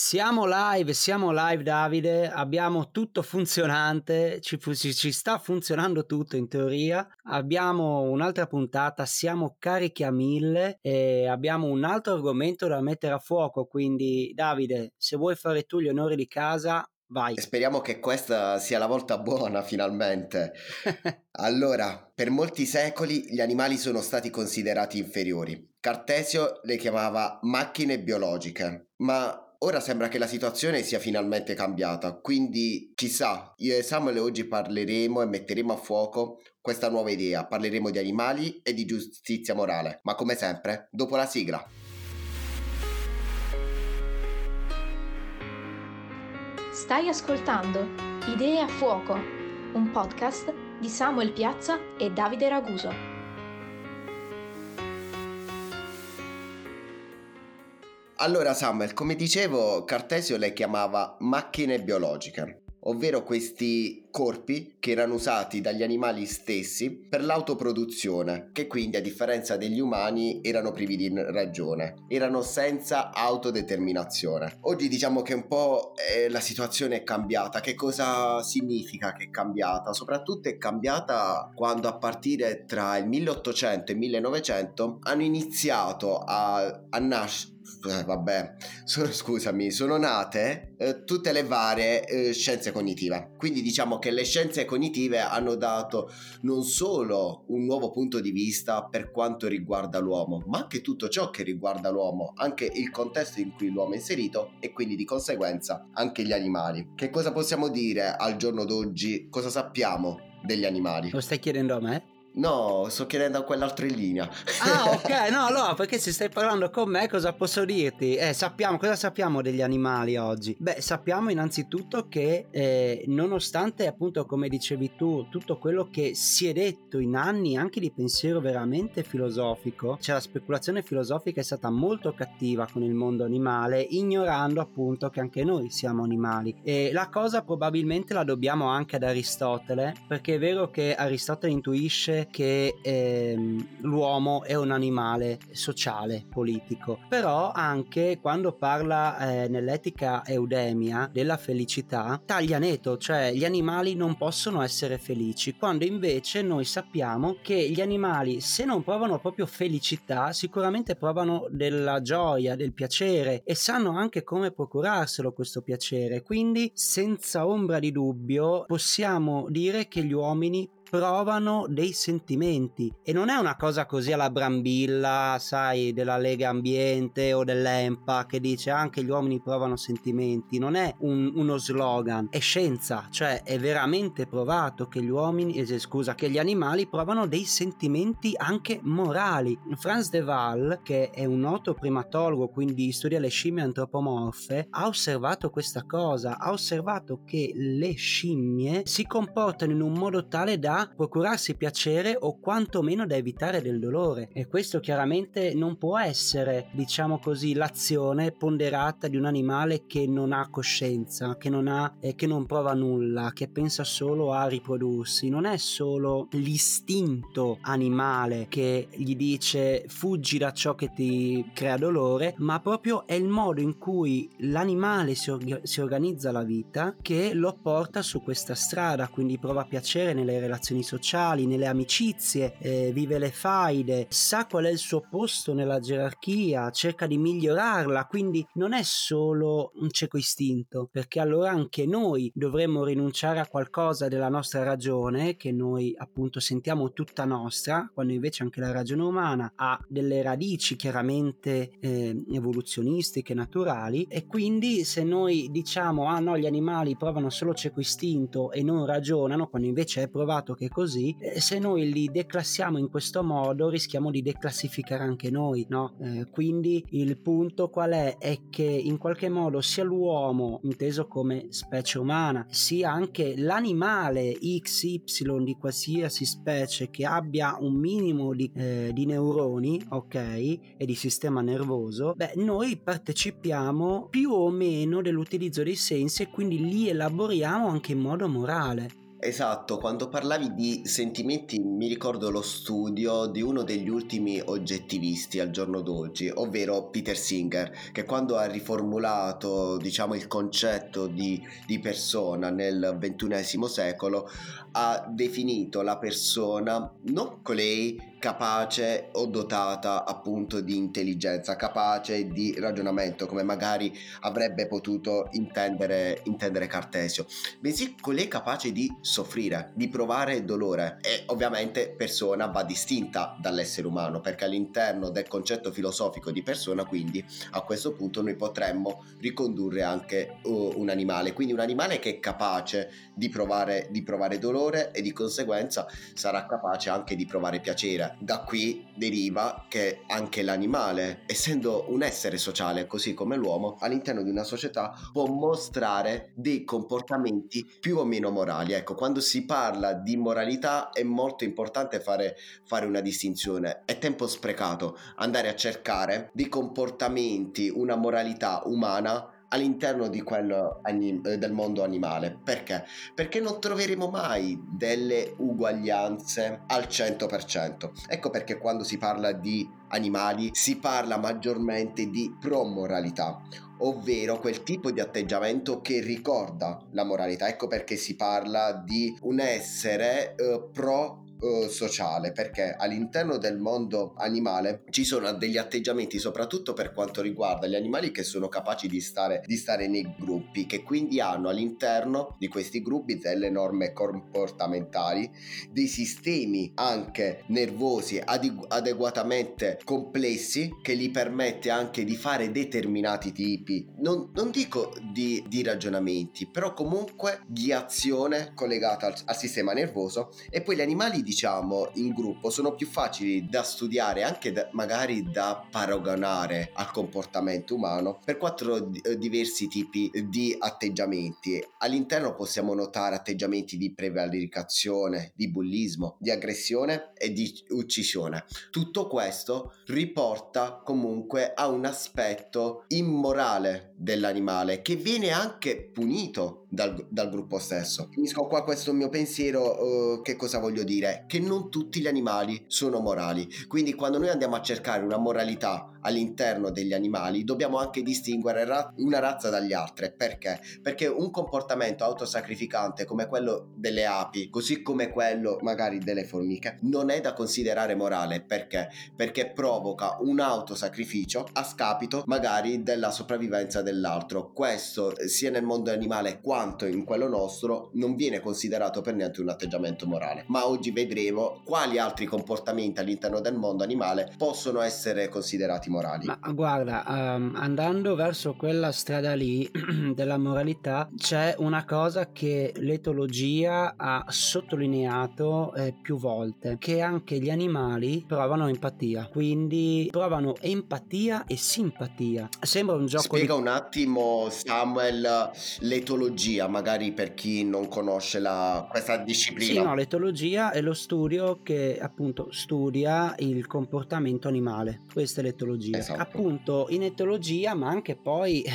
Siamo live, siamo live Davide, abbiamo tutto funzionante, ci, ci, sta funzionando tutto in teoria, abbiamo un'altra puntata, siamo carichi a mille e abbiamo un altro argomento da mettere a fuoco, quindi Davide, se vuoi fare tu gli onori di casa, vai. Speriamo che questa sia la volta buona finalmente. allora, per molti secoli gli animali sono stati considerati inferiori. Cartesio le chiamava macchine biologiche, ma Ora sembra che la situazione sia finalmente cambiata, quindi chissà, io e Samuel oggi parleremo e metteremo a fuoco questa nuova idea, parleremo di animali e di giustizia morale, ma come sempre, dopo la sigla. Stai ascoltando Idee a fuoco, un podcast di Samuel Piazza e Davide Raguso. Allora Samuel, come dicevo, Cartesio le chiamava macchine biologiche, ovvero questi corpi che erano usati dagli animali stessi per l'autoproduzione, che quindi a differenza degli umani erano privi di ragione, erano senza autodeterminazione. Oggi diciamo che un po' eh, la situazione è cambiata, che cosa significa che è cambiata? Soprattutto è cambiata quando a partire tra il 1800 e il 1900 hanno iniziato a, a nascere eh, vabbè, so, scusami, sono nate eh, tutte le varie eh, scienze cognitive. Quindi diciamo che le scienze cognitive hanno dato non solo un nuovo punto di vista per quanto riguarda l'uomo, ma anche tutto ciò che riguarda l'uomo, anche il contesto in cui l'uomo è inserito e quindi di conseguenza anche gli animali. Che cosa possiamo dire al giorno d'oggi? Cosa sappiamo degli animali? Lo stai chiedendo a me? No, sto chiedendo a quell'altro in linea. Ah, ok, no, allora perché se stai parlando con me cosa posso dirti? Eh, sappiamo, cosa sappiamo degli animali oggi? Beh, sappiamo innanzitutto che eh, nonostante appunto come dicevi tu, tutto quello che si è detto in anni anche di pensiero veramente filosofico, cioè la speculazione filosofica è stata molto cattiva con il mondo animale, ignorando appunto che anche noi siamo animali. E la cosa probabilmente la dobbiamo anche ad Aristotele, perché è vero che Aristotele intuisce che ehm, l'uomo è un animale sociale, politico, però anche quando parla eh, nell'etica eudemia della felicità, taglia netto, cioè gli animali non possono essere felici, quando invece noi sappiamo che gli animali se non provano proprio felicità, sicuramente provano della gioia, del piacere e sanno anche come procurarselo questo piacere, quindi senza ombra di dubbio possiamo dire che gli uomini provano dei sentimenti. E non è una cosa così alla brambilla, sai, della Lega Ambiente o dell'EMPA che dice anche gli uomini provano sentimenti, non è un, uno slogan, è scienza, cioè è veramente provato che gli uomini, eh, scusa, che gli animali provano dei sentimenti anche morali. Franz de Waal, che è un noto primatologo, quindi studia le scimmie antropomorfe, ha osservato questa cosa, ha osservato che le scimmie si comportano in un modo tale da procurarsi piacere o quantomeno da evitare del dolore. E questo chiaramente non può essere diciamo così l'azione ponderata di un animale che non ha coscienza che non ha eh, che non prova nulla che pensa solo a riprodursi. Non è solo l'istinto animale che gli dice fuggi da ciò che ti crea dolore ma proprio è il modo in cui l'animale si, orga- si organizza la vita che lo porta su questa strada quindi prova piacere nelle relazioni relazioni sociali, nelle amicizie, eh, vive le faide, sa qual è il suo posto nella gerarchia, cerca di migliorarla, quindi non è solo un cieco istinto, perché allora anche noi dovremmo rinunciare a qualcosa della nostra ragione, che noi appunto sentiamo tutta nostra, quando invece anche la ragione umana ha delle radici chiaramente eh, evoluzionistiche, naturali, e quindi se noi diciamo ah no gli animali provano solo cieco istinto e non ragionano, quando invece è provato che così, eh, se noi li declassiamo in questo modo rischiamo di declassificare anche noi, no? Eh, quindi il punto qual è? È che in qualche modo sia l'uomo, inteso come specie umana, sia anche l'animale XY di qualsiasi specie che abbia un minimo di, eh, di neuroni, ok, e di sistema nervoso, beh, noi partecipiamo più o meno dell'utilizzo dei sensi e quindi li elaboriamo anche in modo morale. Esatto, quando parlavi di sentimenti mi ricordo lo studio di uno degli ultimi oggettivisti al giorno d'oggi, ovvero Peter Singer, che quando ha riformulato diciamo il concetto di, di persona nel XXI secolo ha definito la persona non colei capace o dotata appunto di intelligenza, capace di ragionamento come magari avrebbe potuto intendere, intendere Cartesio, bensì colei capace di soffrire, di provare dolore e ovviamente persona va distinta dall'essere umano perché all'interno del concetto filosofico di persona quindi a questo punto noi potremmo ricondurre anche uh, un animale, quindi un animale che è capace di provare, di provare dolore e di conseguenza sarà capace anche di provare piacere. Da qui deriva che anche l'animale, essendo un essere sociale così come l'uomo, all'interno di una società può mostrare dei comportamenti più o meno morali. Ecco, quando si parla di moralità è molto importante fare, fare una distinzione. È tempo sprecato andare a cercare dei comportamenti, una moralità umana all'interno di quello anim- eh, del mondo animale. Perché? Perché non troveremo mai delle uguaglianze al 100%. Ecco perché quando si parla di animali si parla maggiormente di promoralità, ovvero quel tipo di atteggiamento che ricorda la moralità. Ecco perché si parla di un essere uh, pro uh, sociale perché all'interno del mondo animale ci sono degli atteggiamenti soprattutto per quanto riguarda gli animali che sono capaci di stare, di stare nei gruppi che quindi hanno all'interno di questi gruppi delle norme comportamentali dei sistemi anche nervosi adegu- adeguatamente complessi che gli permette anche di fare determinati tipi. Non, non dico di, di, ragionamenti però comunque di azione collegata al, al sistema nervoso e poi gli animali diciamo in gruppo sono più facili da studiare anche da, magari da paragonare al comportamento umano per quattro eh, diversi tipi di atteggiamenti. All'interno possiamo notare atteggiamenti di prevaricazione di bullismo di aggressione e di uccisione. Tutto questo riporta comunque a un aspetto immorale dell'animale che viene anche punito dal, dal gruppo stesso finisco qua questo mio pensiero uh, che cosa voglio dire che non tutti gli animali sono morali. Quindi quando noi andiamo a cercare una moralità all'interno degli animali, dobbiamo anche distinguere ra- una razza dagli altre. Perché? Perché un comportamento autosacrificante come quello delle api, così come quello magari delle formiche, non è da considerare morale. Perché? Perché provoca un autosacrificio a scapito magari della sopravvivenza dell'altro. Questo sia nel mondo animale quanto in quello nostro non viene considerato per niente un atteggiamento morale. Ma oggi vedremo quali altri comportamenti all'interno del mondo animale possono essere considerati morali. Ma guarda, um, andando verso quella strada lì della moralità, c'è una cosa che l'etologia ha sottolineato eh, più volte, che anche gli animali provano empatia, quindi provano empatia e simpatia. Sembra un gioco Spiega di... un attimo Samuel l'etologia, magari per chi non conosce la, questa disciplina. Sì, no, l'etologia è lo studio che appunto studia il comportamento animale. Questa è l'etologia. Esatto. Appunto in etologia, ma anche poi eh,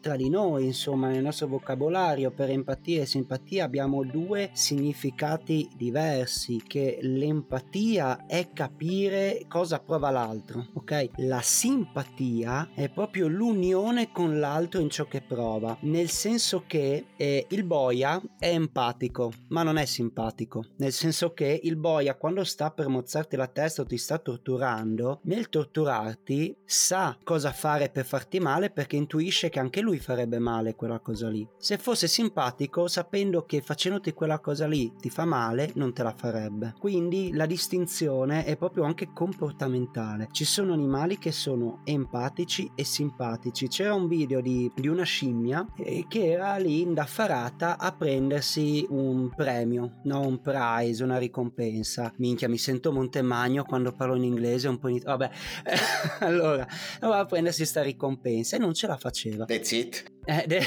tra di noi, insomma, nel nostro vocabolario per empatia e simpatia abbiamo due significati diversi che l'empatia è capire cosa prova l'altro, ok? La simpatia è proprio l'unione con l'altro in ciò che prova, nel senso che eh, il boia è empatico, ma non è simpatico, nel senso che il boia quando sta per mozzarti la testa o ti sta torturando, nel torturarti infatti sa cosa fare per farti male perché intuisce che anche lui farebbe male quella cosa lì. Se fosse simpatico, sapendo che facendoti quella cosa lì ti fa male, non te la farebbe. Quindi la distinzione è proprio anche comportamentale. Ci sono animali che sono empatici e simpatici. C'era un video di, di una scimmia eh, che era lì indaffarata a prendersi un premio, no, un prize, una ricompensa. Minchia, mi sento Montemagno quando parlo in inglese, un po' in... Vabbè, allora, doveva prendersi sta ricompensa e non ce la faceva. That's it. Eh, de-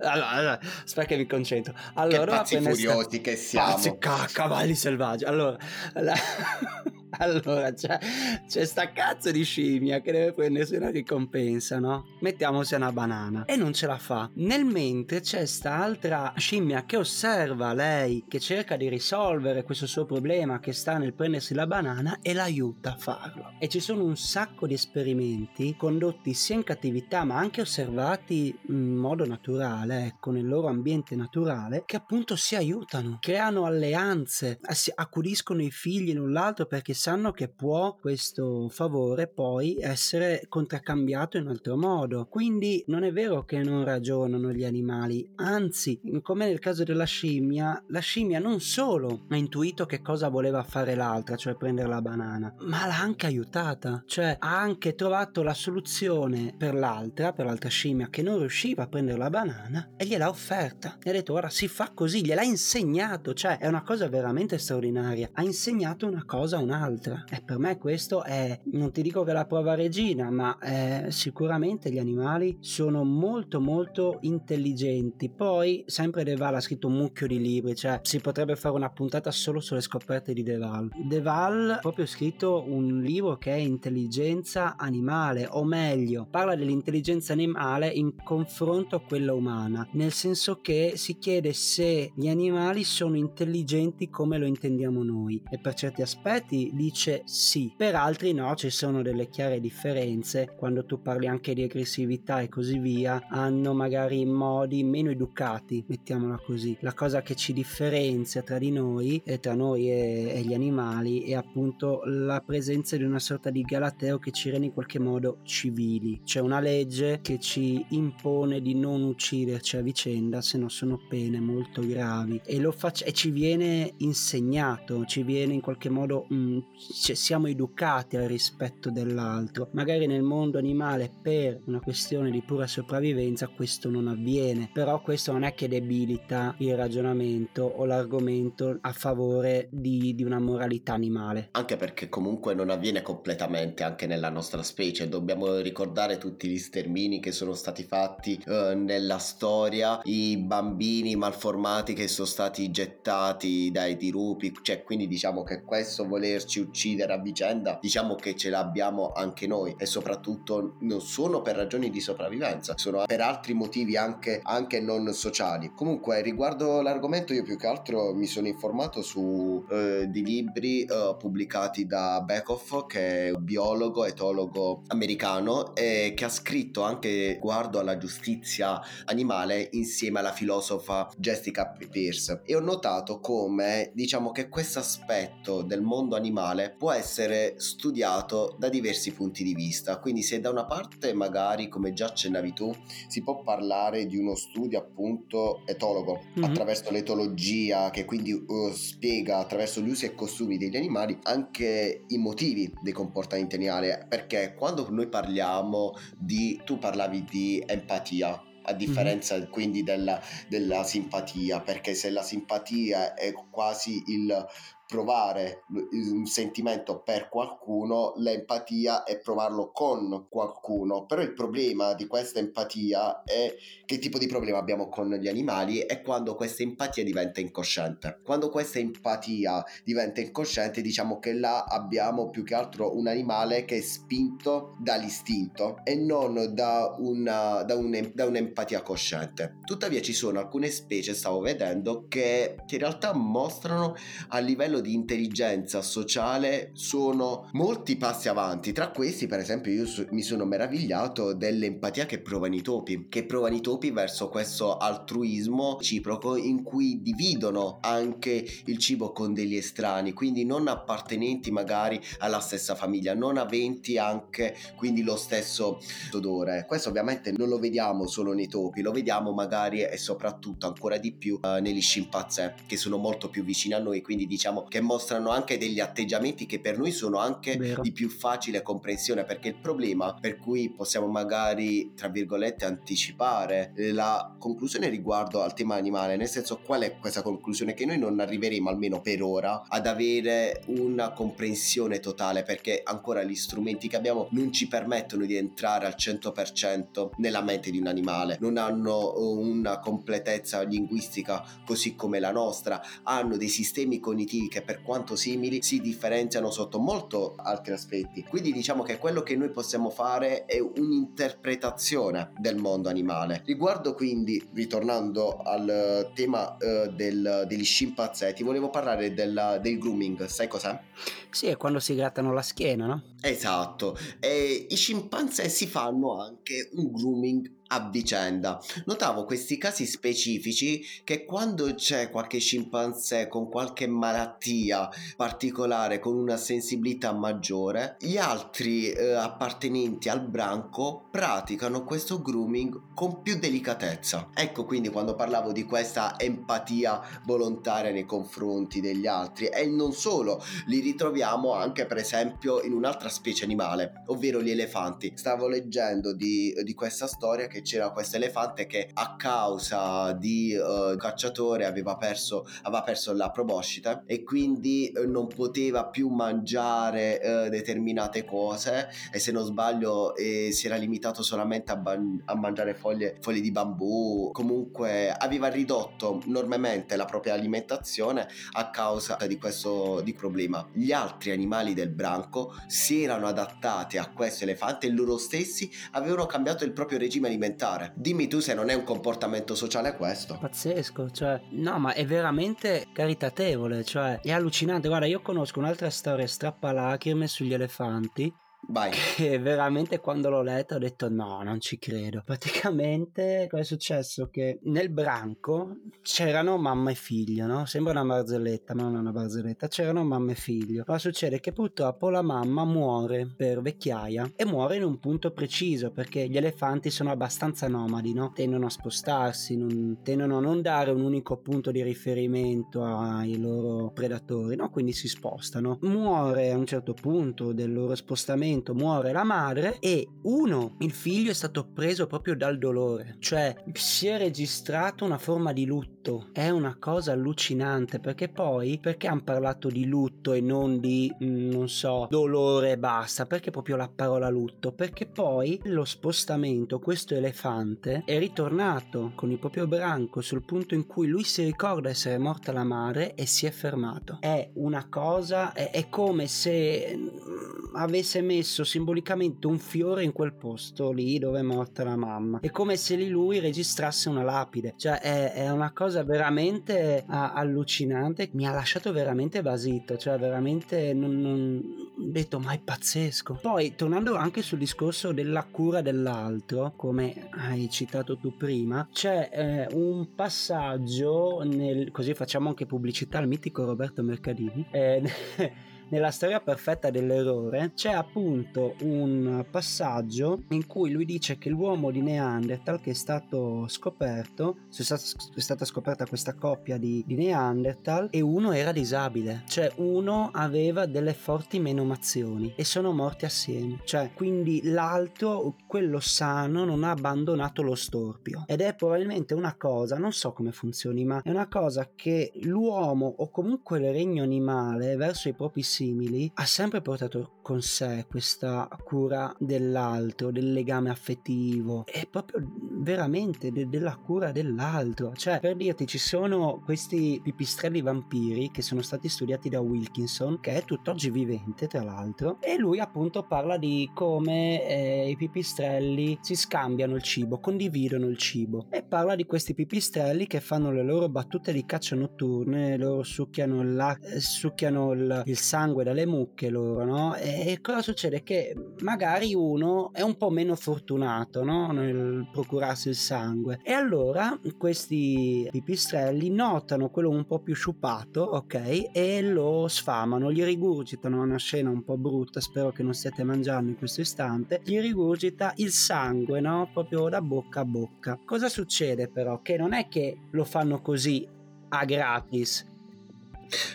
allora, allora, aspetta che mi concentro. Allora, che pazzi furiosi sta... che siamo. Pazzi, ca- cavalli selvaggi. Allora, la... allora c'è, c'è sta cazzo di scimmia che deve prendersi una ricompensa, no? Mettiamoci una banana e non ce la fa. Nel mentre c'è sta altra scimmia che osserva lei, che cerca di risolvere questo suo problema che sta nel prendersi la banana e l'aiuta a farlo. E ci sono un sacco di esperimenti condotti sia in cattività ma anche osservati in modo naturale, ecco, nel loro ambiente naturale, che appunto si aiutano, creano alleanze, accudiscono i figli l'un l'altro perché sanno che può questo favore poi essere contraccambiato in altro modo. Quindi non è vero che non ragionano gli animali, anzi, come nel caso della scimmia, la scimmia non solo ha intuito che cosa voleva fare l'altra, cioè prendere la banana, ma l'ha anche aiutata, cioè ha anche trovato la soluzione per l'altra, per l'altra scimmia che non riusciva a prendere la banana e gliel'ha offerta. E ha detto ora si fa così, gliel'ha insegnato, cioè è una cosa veramente straordinaria. Ha insegnato una cosa a un'altra un'altra. E per me questo è, non ti dico che la prova regina, ma eh, sicuramente gli animali sono molto molto intelligenti. Poi sempre De Val ha scritto un mucchio di libri, cioè si potrebbe fare una puntata solo sulle scoperte di De Val. De Val ha proprio scritto un libro che è Intelligenza animale, o meglio, parla dell'intelligenza animale in confronto a quella umana, nel senso che si chiede se gli animali sono intelligenti come lo intendiamo noi e per certi aspetti dice sì, per altri no, ci sono delle chiare differenze, quando tu parli anche di aggressività e così via, hanno magari modi meno educati, mettiamola così. La cosa che ci differenzia tra di noi, e tra noi e, e gli animali, è appunto la presenza di una sorta di galateo che ci rende in qualche modo civili. C'è una legge che ci impone di non ucciderci a vicenda, se no sono pene molto gravi e, lo faccia- e ci viene insegnato, ci viene in qualche modo mh, mm, cioè, siamo educati al rispetto dell'altro. Magari nel mondo animale per una questione di pura sopravvivenza questo non avviene, però questo non è che debilita il ragionamento o l'argomento a favore di, di una moralità animale. Anche perché comunque non avviene completamente anche nella nostra specie, dobbiamo ricordare tutti gli stermini che sono stati fatti eh, nella storia, i bambini malformati che sono stati gettati dai dirupi, cioè quindi diciamo che questo volerci uccidere a vicenda, diciamo che ce l'abbiamo anche noi e soprattutto non sono per ragioni di sopravvivenza, sono per altri motivi anche, anche non sociali. Comunque riguardo l'argomento io più che altro mi sono informato su eh, di libri eh, pubblicati da Beckhoff che è un biologo, etologo americano e che ha scritto anche riguardo alla giustizia animale insieme alla filosofa Jessica Pierce e ho notato come diciamo che questo aspetto del mondo animale animale può essere studiato da diversi punti di vista. Quindi se da una parte magari, come già accennavi tu, si può parlare di uno studio appunto etologo mm-hmm. attraverso l'etologia che quindi uh, spiega attraverso gli usi e costumi degli animali anche i motivi dei comportamenti animali, perché quando noi parliamo di tu parlavi di empatia a differenza mm-hmm. quindi della, della, simpatia, perché se la simpatia è quasi il provare un sentimento per qualcuno, l'empatia è provarlo con qualcuno. Però il problema di questa empatia è che tipo di problema abbiamo con gli animali è quando questa empatia diventa incosciente. Quando questa empatia diventa incosciente, diciamo che là abbiamo più che altro un animale che è spinto dall'istinto e non da, una, da, un, da un'empatia cosciente. Tuttavia ci sono alcune specie, stavo vedendo, che, in realtà mostrano a livello livello di intelligenza sociale sono molti passi avanti. Tra questi, per esempio, io so- mi sono meravigliato dell'empatia che provano i topi, che provano i topi verso questo altruismo reciproco in cui dividono anche il cibo con degli estranei, quindi non appartenenti magari alla stessa famiglia, non aventi anche quindi lo stesso odore. Questo ovviamente non lo vediamo solo nei topi, lo vediamo magari e soprattutto ancora di più eh, negli scimpanzé che sono molto più vicini a noi, quindi diciamo che mostrano anche degli atteggiamenti che per noi sono anche Vero. di più facile comprensione, perché il problema per cui possiamo magari tra virgolette anticipare la conclusione riguardo al tema animale, nel senso qual è questa conclusione che noi non arriveremo almeno per ora ad avere una comprensione totale perché ancora gli strumenti che abbiamo non ci permettono di entrare al 100% nella mente di un animale, non hanno una completezza linguistica così come la nostra, hanno dei sistemi cognitivi che per quanto simili si differenziano sotto molto altri aspetti. Quindi diciamo che quello che noi possiamo fare è un'interpretazione del mondo animale. Riguardo quindi, ritornando al tema uh, del, degli scimpanzé, ti volevo parlare del, del grooming, sai cos'è? Sì, è quando si grattano la schiena, no? Esatto, e i scimpanzé si fanno anche un grooming a vicenda. Notavo questi casi specifici che quando c'è qualche scimpanzé con qualche malattia particolare, con una sensibilità maggiore, gli altri eh, appartenenti al branco praticano questo grooming con più delicatezza. Ecco quindi quando parlavo di questa empatia volontaria nei confronti degli altri e non solo, li ritroviamo anche per esempio in un'altra specie animale, ovvero gli elefanti. Stavo leggendo di, di questa storia che che c'era questo elefante che a causa di uh, cacciatore aveva perso, aveva perso la proboscite e quindi uh, non poteva più mangiare uh, determinate cose e se non sbaglio eh, si era limitato solamente a, ban- a mangiare foglie, foglie di bambù. Comunque aveva ridotto enormemente la propria alimentazione a causa di questo di problema. Gli altri animali del branco si erano adattati a questo elefante e loro stessi avevano cambiato il proprio regime alimentare alimentare. Dimmi tu se non è un comportamento sociale questo. Pazzesco, cioè, no, ma è veramente caritatevole, cioè, è allucinante. Guarda, io conosco un'altra storia strappalacrime sugli elefanti Vai. Che veramente quando l'ho letto ho detto no, non ci credo. Praticamente cosa è successo? Che nel branco c'erano mamma e figlio, no? Sembra una barzelletta, ma non è una barzelletta. C'erano mamma e figlio. Ma succede che purtroppo la mamma muore per vecchiaia e muore in un punto preciso perché gli elefanti sono abbastanza nomadi, no? Tendono a spostarsi, non, tendono a non dare un unico punto di riferimento ai loro predatori, no? Quindi si spostano. Muore a un certo punto del loro spostamento momento muore la madre e uno, il figlio è stato preso proprio dal dolore, cioè si è registrato una forma di lutto. È una cosa allucinante perché poi, perché hanno parlato di lutto e non di, mm, non so, dolore e basta? Perché proprio la parola lutto? Perché poi lo spostamento, questo elefante, è ritornato con il proprio branco sul punto in cui lui si ricorda essere morta la madre e si è fermato. È una cosa, è, è come se mm, avesse messo simbolicamente un fiore in quel posto lì dove è morta la mamma. È come se lì lui registrasse una lapide. Cioè è, è una cosa veramente uh, allucinante. Mi ha lasciato veramente basito. Cioè veramente non, non... detto ma è pazzesco. Poi tornando anche sul discorso della cura dell'altro, come hai citato tu prima, c'è eh, un passaggio nel... così facciamo anche pubblicità al mitico Roberto Mercadini. Eh, nella storia perfetta dell'errore c'è appunto un passaggio in cui lui dice che l'uomo di Neanderthal che è stato scoperto, è stata scoperta questa coppia di, di Neanderthal e uno era disabile, cioè uno aveva delle forti menomazioni e sono morti assieme, cioè quindi l'altro, quello sano, non ha abbandonato lo storpio. Ed è probabilmente una cosa, non so come funzioni, ma è una cosa che l'uomo o comunque il regno animale verso i propri simili, ha sempre portato con sé questa cura dell'altro, del legame affettivo e proprio veramente de- della cura dell'altro. Cioè, per dirti, ci sono questi pipistrelli vampiri che sono stati studiati da Wilkinson, che è tutt'oggi vivente, tra l'altro, e lui appunto parla di come eh, i pipistrelli si scambiano il cibo, condividono il cibo e parla di questi pipistrelli che fanno le loro battute di caccia notturne, loro succhiano, la, eh, succhiano il, il, sangue dalle mucche loro, no? E cosa succede? Che magari uno è un po' meno fortunato, no? Nel procurarsi il sangue e allora questi pipistrelli notano quello un po' più sciupato, ok? E lo sfamano, gli rigurgitano, una scena un po' brutta, spero che non stiate mangiando in questo istante, gli rigurgita il sangue, no? Proprio da bocca a bocca. Cosa succede però? Che non è che lo fanno così a gratis.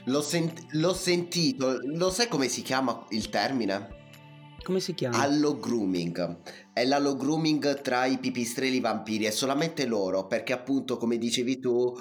L'ho, sent- l'ho sentito, lo sai come si chiama il termine? Come si chiama? Allo grooming. È l'allo grooming tra i pipistrelli vampiri, è solamente loro, perché appunto, come dicevi tu,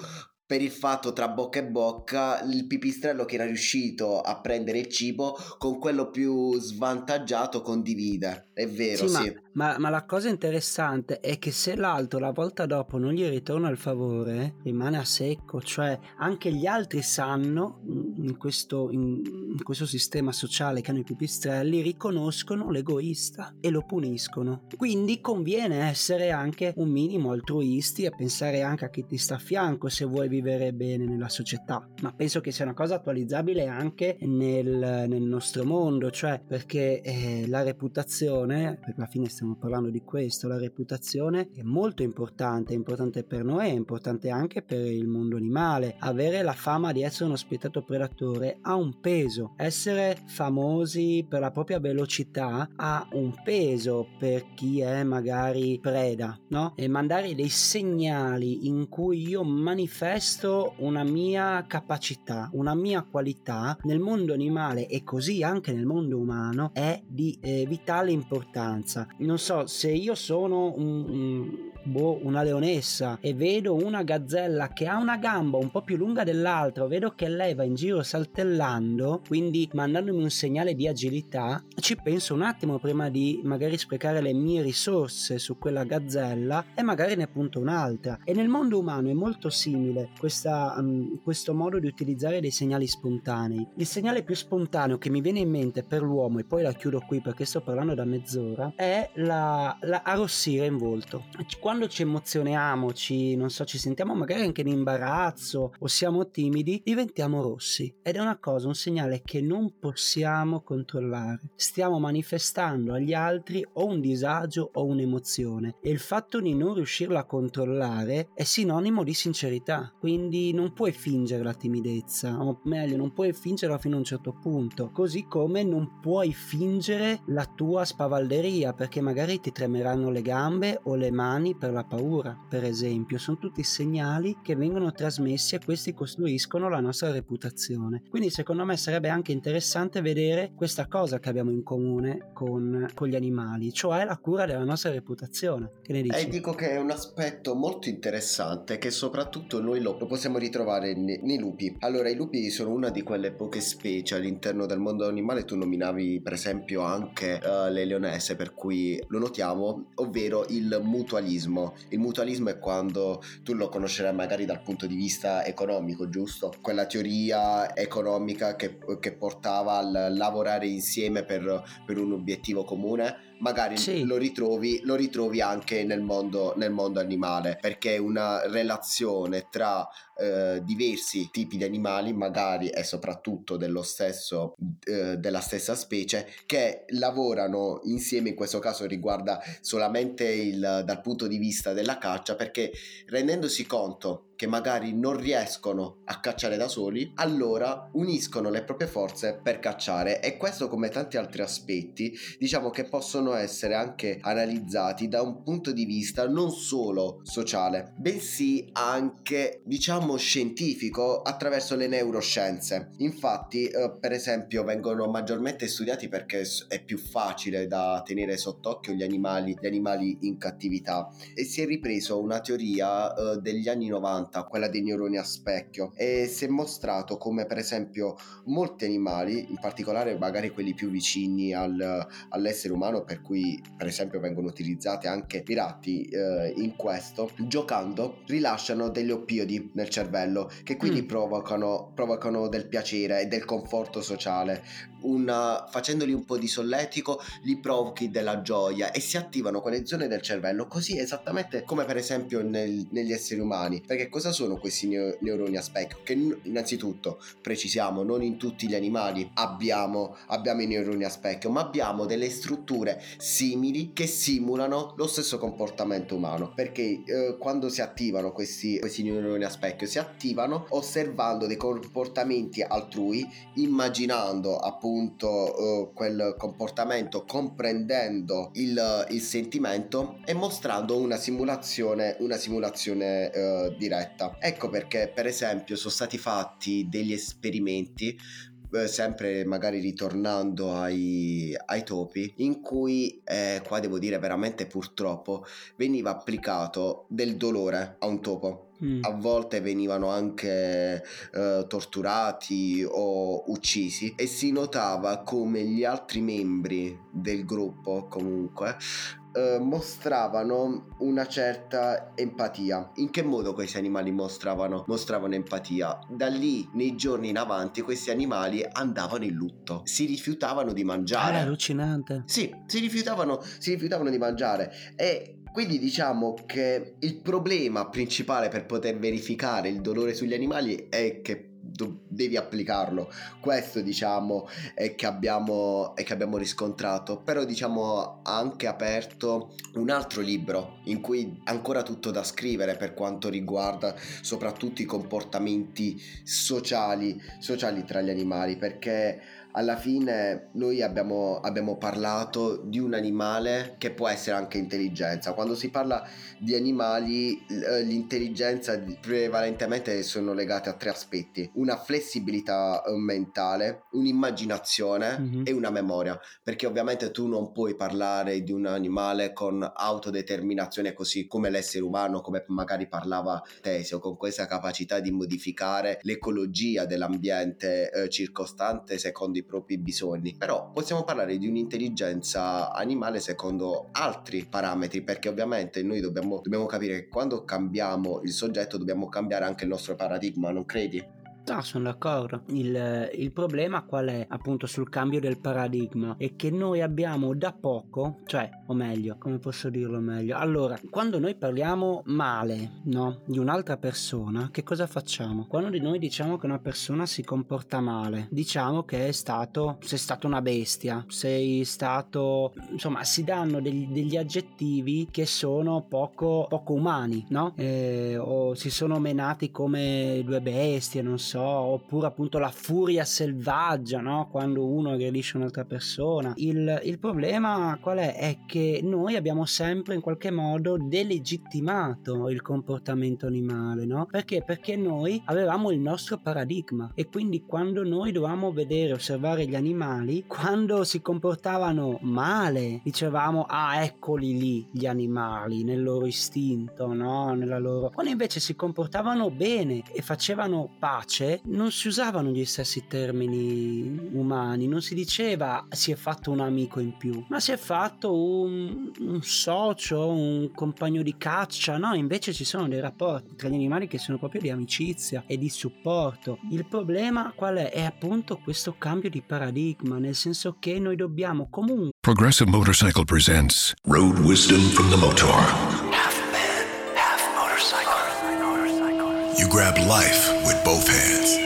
per il fatto tra bocca e bocca il pipistrello che era riuscito a prendere il cibo con quello più svantaggiato condivide. È vero, sì. sì. Ma, ma, ma, la cosa interessante è che se l'altro la volta dopo non gli ritorna il favore, rimane a secco, cioè anche gli altri sanno in questo, in, in questo sistema sociale che hanno i pipistrelli, riconoscono l'egoista e lo puniscono. Quindi conviene essere anche un minimo altruisti e pensare anche a chi ti sta a fianco se vuoi vivere bene nella società. Ma penso che sia una cosa attualizzabile anche nel, nel nostro mondo, cioè perché eh, la reputazione, per la fine stiamo stiamo parlando di questo, la reputazione è molto importante, è importante per noi, è importante anche per il mondo animale. Avere la fama di essere uno spietato predatore ha un peso, essere famosi per la propria velocità ha un peso per chi è magari preda, no? E mandare dei segnali in cui io manifesto una mia capacità, una mia qualità nel mondo animale e così anche nel mondo umano è di eh, vitale importanza non so, se io sono un, un boh, una leonessa e vedo una gazzella che ha una gamba un po' più lunga dell'altra, vedo che lei va in giro saltellando, quindi mandandomi un segnale di agilità, ci penso un attimo prima di magari sprecare le mie risorse su quella gazzella e magari ne punto un'altra. E nel mondo umano è molto simile questa, um, questo modo di utilizzare dei segnali spontanei. Il segnale più spontaneo che mi viene in mente per l'uomo, e poi la chiudo qui perché sto parlando da mezz'ora, è la, la arrossire in volto. Quando ci emozioniamo, ci, non so, ci sentiamo magari anche in imbarazzo o siamo timidi, diventiamo rossi. Ed è una cosa, un segnale che non possiamo controllare. Stiamo manifestando agli altri o un disagio o un'emozione e il fatto di non riuscirla a controllare è sinonimo di sincerità. Quindi non puoi fingere la timidezza, o meglio, non puoi fingerla fino a un certo punto. Così come non puoi fingere la tua spavalderia perché magari ti tremeranno le gambe o le mani per la paura, per esempio, sono tutti segnali che vengono trasmessi e questi costruiscono la nostra reputazione. Quindi secondo me sarebbe anche interessante vedere questa cosa che abbiamo in comune con, con gli animali, cioè la cura della nostra reputazione. Che ne dici? E eh, dico che è un aspetto molto interessante che soprattutto noi lo, possiamo ritrovare nei, nei, lupi. Allora, i lupi sono una di quelle poche specie all'interno del mondo animale, tu nominavi per esempio anche uh, le leonesse, per cui lo notiamo, ovvero il mutualismo mutualismo. Il mutualismo è quando tu lo conoscerai magari dal punto di vista economico, giusto? Quella teoria economica che, che portava al lavorare insieme per, per un obiettivo comune magari sì. lo, ritrovi, lo, ritrovi, anche nel mondo, nel mondo, animale, perché è una relazione tra eh, diversi tipi di animali, magari e soprattutto dello stesso, eh, della stessa specie, che lavorano insieme, in questo caso riguarda solamente il, dal punto di vista della caccia, perché rendendosi conto che magari non riescono a cacciare da soli, allora uniscono le proprie forze per cacciare. E questo come tanti altri aspetti diciamo che possono essere anche analizzati da un punto di vista non solo sociale, bensì anche diciamo scientifico attraverso le neuroscienze. Infatti, eh, per esempio, vengono maggiormente studiati perché è più facile da tenere sott'occhio gli animali, gli animali in cattività e si è ripreso una teoria eh, degli anni 90 alta, quella dei neuroni a specchio, e si è mostrato come per esempio molti animali, in particolare magari quelli più vicini al, all'essere umano, per cui per esempio vengono utilizzati anche i ratti eh, in questo, giocando rilasciano degli oppiodi nel cervello che quindi mm. provocano, provocano del piacere e del conforto sociale una, facendoli un po' di solletico, li provochi della gioia e si attivano quelle zone del cervello, così esattamente come per esempio nel, negli esseri umani. Perché cosa sono questi neo, neuroni a specchio? Che innanzitutto, precisiamo, non in tutti gli animali abbiamo, abbiamo i neuroni a specchio, ma abbiamo delle strutture simili che simulano lo stesso comportamento umano. Perché eh, quando si attivano questi, questi neuroni a specchio, si attivano osservando dei comportamenti altrui, immaginando appunto uh, quel comportamento comprendendo il, il, sentimento e mostrando una simulazione, una simulazione uh, diretta. Ecco perché per esempio sono stati fatti degli esperimenti eh, sempre magari ritornando ai, ai topi, in cui, eh, qua devo dire veramente purtroppo, veniva applicato del dolore a un topo. Mm. A volte venivano anche eh, torturati o uccisi e si notava come gli altri membri del gruppo comunque Uh, mostravano una certa empatia. In che modo questi animali mostravano, mostravano empatia? Da lì, nei giorni in avanti, questi animali andavano in lutto, si rifiutavano di mangiare. Ah, allucinante. Sì, si rifiutavano, si rifiutavano di mangiare e quindi diciamo che il problema principale per poter verificare il dolore sugli animali è che devi applicarlo. Questo diciamo è che abbiamo, è che abbiamo riscontrato, però diciamo ha anche aperto un altro libro in cui ancora tutto da scrivere per quanto riguarda soprattutto i comportamenti sociali, sociali tra gli animali, perché alla fine noi abbiamo, abbiamo, parlato di un animale che può essere anche intelligenza. Quando si parla di animali, eh, l'intelligenza prevalentemente sono legate a tre aspetti: una flessibilità eh, mentale, un'immaginazione mm-hmm. e una memoria. Perché ovviamente tu non puoi parlare di un animale con autodeterminazione così come l'essere umano, come magari parlava Tesio, con questa capacità di modificare l'ecologia dell'ambiente eh, circostante secondo i propri bisogni, però possiamo parlare di un'intelligenza animale secondo altri parametri, perché ovviamente noi dobbiamo, dobbiamo capire che quando cambiamo il soggetto dobbiamo cambiare anche il nostro paradigma, non credi? No, sono d'accordo. Il, il, problema qual è appunto sul cambio del paradigma? È che noi abbiamo da poco, cioè, o meglio, come posso dirlo meglio? Allora, quando noi parliamo male, no, di un'altra persona, che cosa facciamo? Quando di noi diciamo che una persona si comporta male, diciamo che è stato, sei stato una bestia, sei stato, insomma, si danno degli, degli aggettivi che sono poco, poco umani, no? Eh, o si sono menati come due bestie, non so so, oppure appunto la furia selvaggia, no? Quando uno aggredisce un'altra persona. Il, il problema qual è? È che noi abbiamo sempre in qualche modo delegittimato il comportamento animale, no? Perché? Perché noi avevamo il nostro paradigma e quindi quando noi dovevamo vedere, osservare gli animali, quando si comportavano male, dicevamo, ah, eccoli lì gli animali nel loro istinto, no? Nella loro... Quando invece si comportavano bene e facevano pace, invece non si usavano gli stessi termini umani, non si diceva si è fatto un amico in più, ma si è fatto un, un socio, un compagno di caccia, no, invece ci sono dei rapporti tra gli animali che sono proprio di amicizia e di supporto. Il problema qual è? È appunto questo cambio di paradigma, nel senso che noi dobbiamo comunque Progressive Motorcycle presents Road Wisdom from the Motor. You grab life with both hands.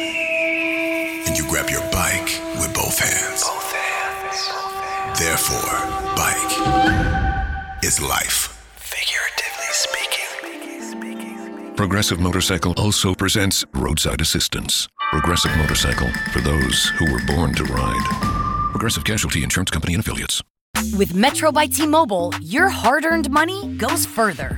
And you grab your bike with both hands. Both hands. Therefore, bike is life. Figuratively speaking. Progressive Motorcycle also presents roadside assistance. Progressive Motorcycle for those who were born to ride. Progressive Casualty Insurance Company and Affiliates. With Metro by T Mobile, your hard earned money goes further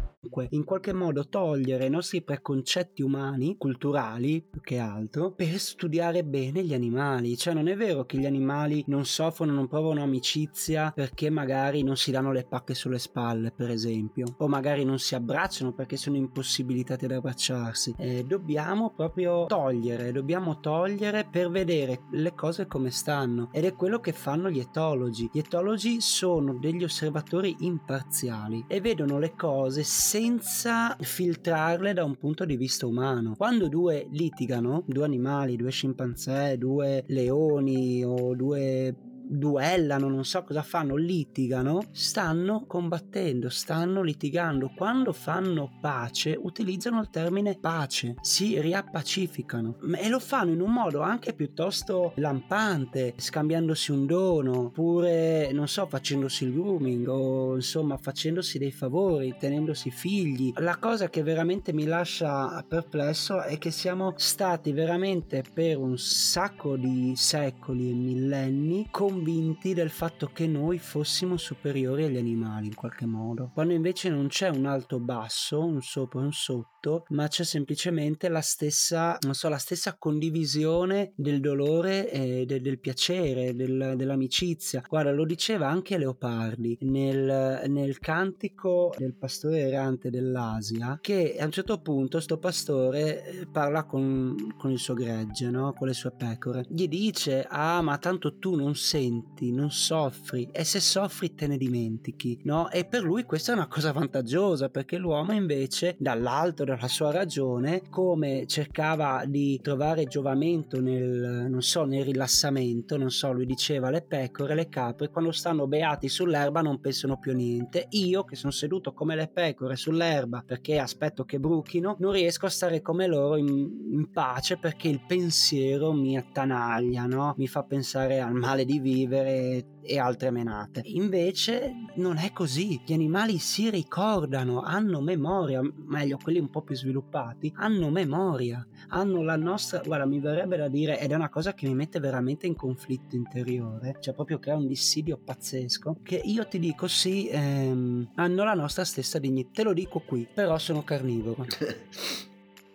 in qualche modo togliere i nostri preconcetti umani, culturali più che altro, per studiare bene gli animali. Cioè non è vero che gli animali non soffrono, non provano amicizia perché magari non si danno le pacche sulle spalle, per esempio, o magari non si abbracciano perché sono impossibilitati ad abbracciarsi. Eh, dobbiamo proprio togliere, dobbiamo togliere per vedere le cose come stanno ed è quello che fanno gli etologi. Gli etologi sono degli osservatori imparziali e vedono le cose senza filtrarle da un punto di vista umano. Quando due litigano, due animali, due scimpanzé, due leoni o due duellano, non so cosa fanno, litigano, stanno combattendo, stanno litigando. Quando fanno pace, utilizzano il termine pace, si riappacificano e lo fanno in un modo anche piuttosto lampante, scambiandosi un dono, oppure non so, facendosi il grooming o insomma facendosi dei favori, tenendosi figli. La cosa che veramente mi lascia perplesso è che siamo stati veramente per un sacco di secoli e millenni convinti convinti del fatto che noi fossimo superiori agli animali in qualche modo, quando invece non c'è un alto basso, un sopra e un sotto, ma c'è semplicemente la stessa, so, la stessa condivisione del dolore e del, del piacere, del, dell'amicizia. Guarda, lo diceva anche Leopardi nel, nel cantico del pastore errante dell'Asia, che a un certo punto sto pastore eh, parla con, con il suo gregge, no? con le sue pecore. Gli dice, ah ma tanto tu non senti, non soffri e se soffri te ne dimentichi, no? E per lui questa è una cosa vantaggiosa perché l'uomo invece dall'alto dalla sua ragione come cercava di trovare giovamento nel non so, nel rilassamento, non so, lui diceva le pecore, le capre quando stanno beati sull'erba non pensano più a niente. Io che sono seduto come le pecore sull'erba perché aspetto che bruchino, non riesco a stare come loro in, in pace perché il pensiero mi attanaglia, no? Mi fa pensare al male di vivere e altre menate. Invece non è così, gli animali si ricordano, hanno memoria, meglio quelli un po' più sviluppati, hanno memoria, hanno la nostra, guarda mi verrebbe da dire, ed è una cosa che mi mette veramente in conflitto interiore, cioè proprio crea un dissidio pazzesco, che io ti dico sì, ehm, hanno la nostra stessa dignità, te lo dico qui, però sono carnivoro.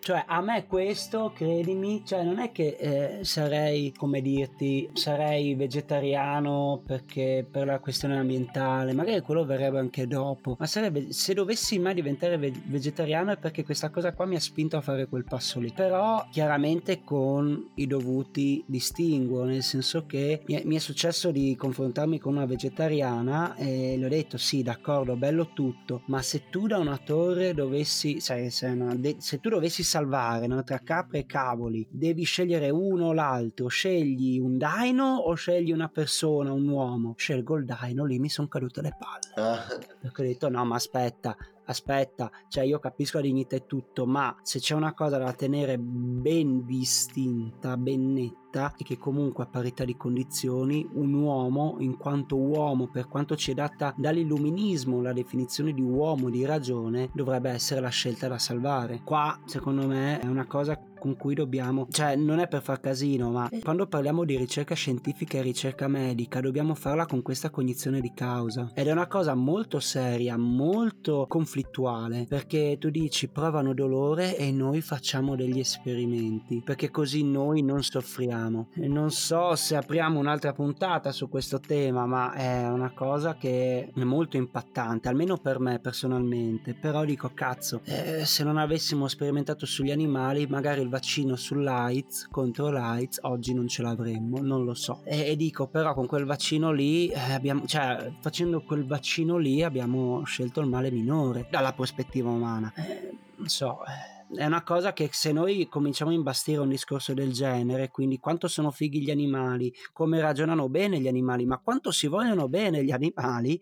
Cioè, a me questo, credimi, cioè non è che eh, sarei, come dirti, sarei vegetariano perché per la questione ambientale, magari quello verrebbe anche dopo, ma sarebbe, se dovessi mai diventare ve- vegetariano è perché questa cosa qua mi ha spinto a fare quel passo lì. Però, chiaramente con i dovuti distinguo, nel senso che mi è, mi è successo di confrontarmi con una vegetariana e le ho detto, sì, d'accordo, bello tutto, ma se tu da una torre dovessi, sai, se, una, de- se tu dovessi salvare no? tra capre e cavoli, devi scegliere uno o l'altro, scegli un dino o scegli una persona, un uomo? Scelgo il dino, lì mi sono cadute le palle. Ah. Perché ho detto no, ma aspetta, aspetta, cioè io capisco la dignità e tutto, ma se c'è una cosa da tenere ben distinta, ben netta, è che comunque a parità di condizioni un uomo, in quanto uomo, per quanto ci è data dall'illuminismo la definizione di uomo di ragione, dovrebbe essere la scelta da salvare. Qua, secondo me, è una cosa con cui dobbiamo, cioè non è per far casino, ma quando parliamo di ricerca scientifica e ricerca medica dobbiamo farla con questa cognizione di causa ed è una cosa molto seria, molto conflittuale, perché tu dici provano dolore e noi facciamo degli esperimenti, perché così noi non soffriamo. E non so se apriamo un'altra puntata su questo tema, ma è una cosa che è molto impattante, almeno per me personalmente, però dico cazzo, eh, se non avessimo sperimentato sugli animali magari il vaccino sull'AIDS contro l'AIDS oggi non ce l'avremmo, non lo so. E, e dico però con quel vaccino lì eh, abbiamo, cioè facendo quel vaccino lì abbiamo scelto il male minore dalla prospettiva umana. Eh, non so. È una cosa che se noi cominciamo a imbastire un discorso del genere, quindi quanto sono fighi gli animali, come ragionano bene gli animali, ma quanto si vogliono bene gli animali,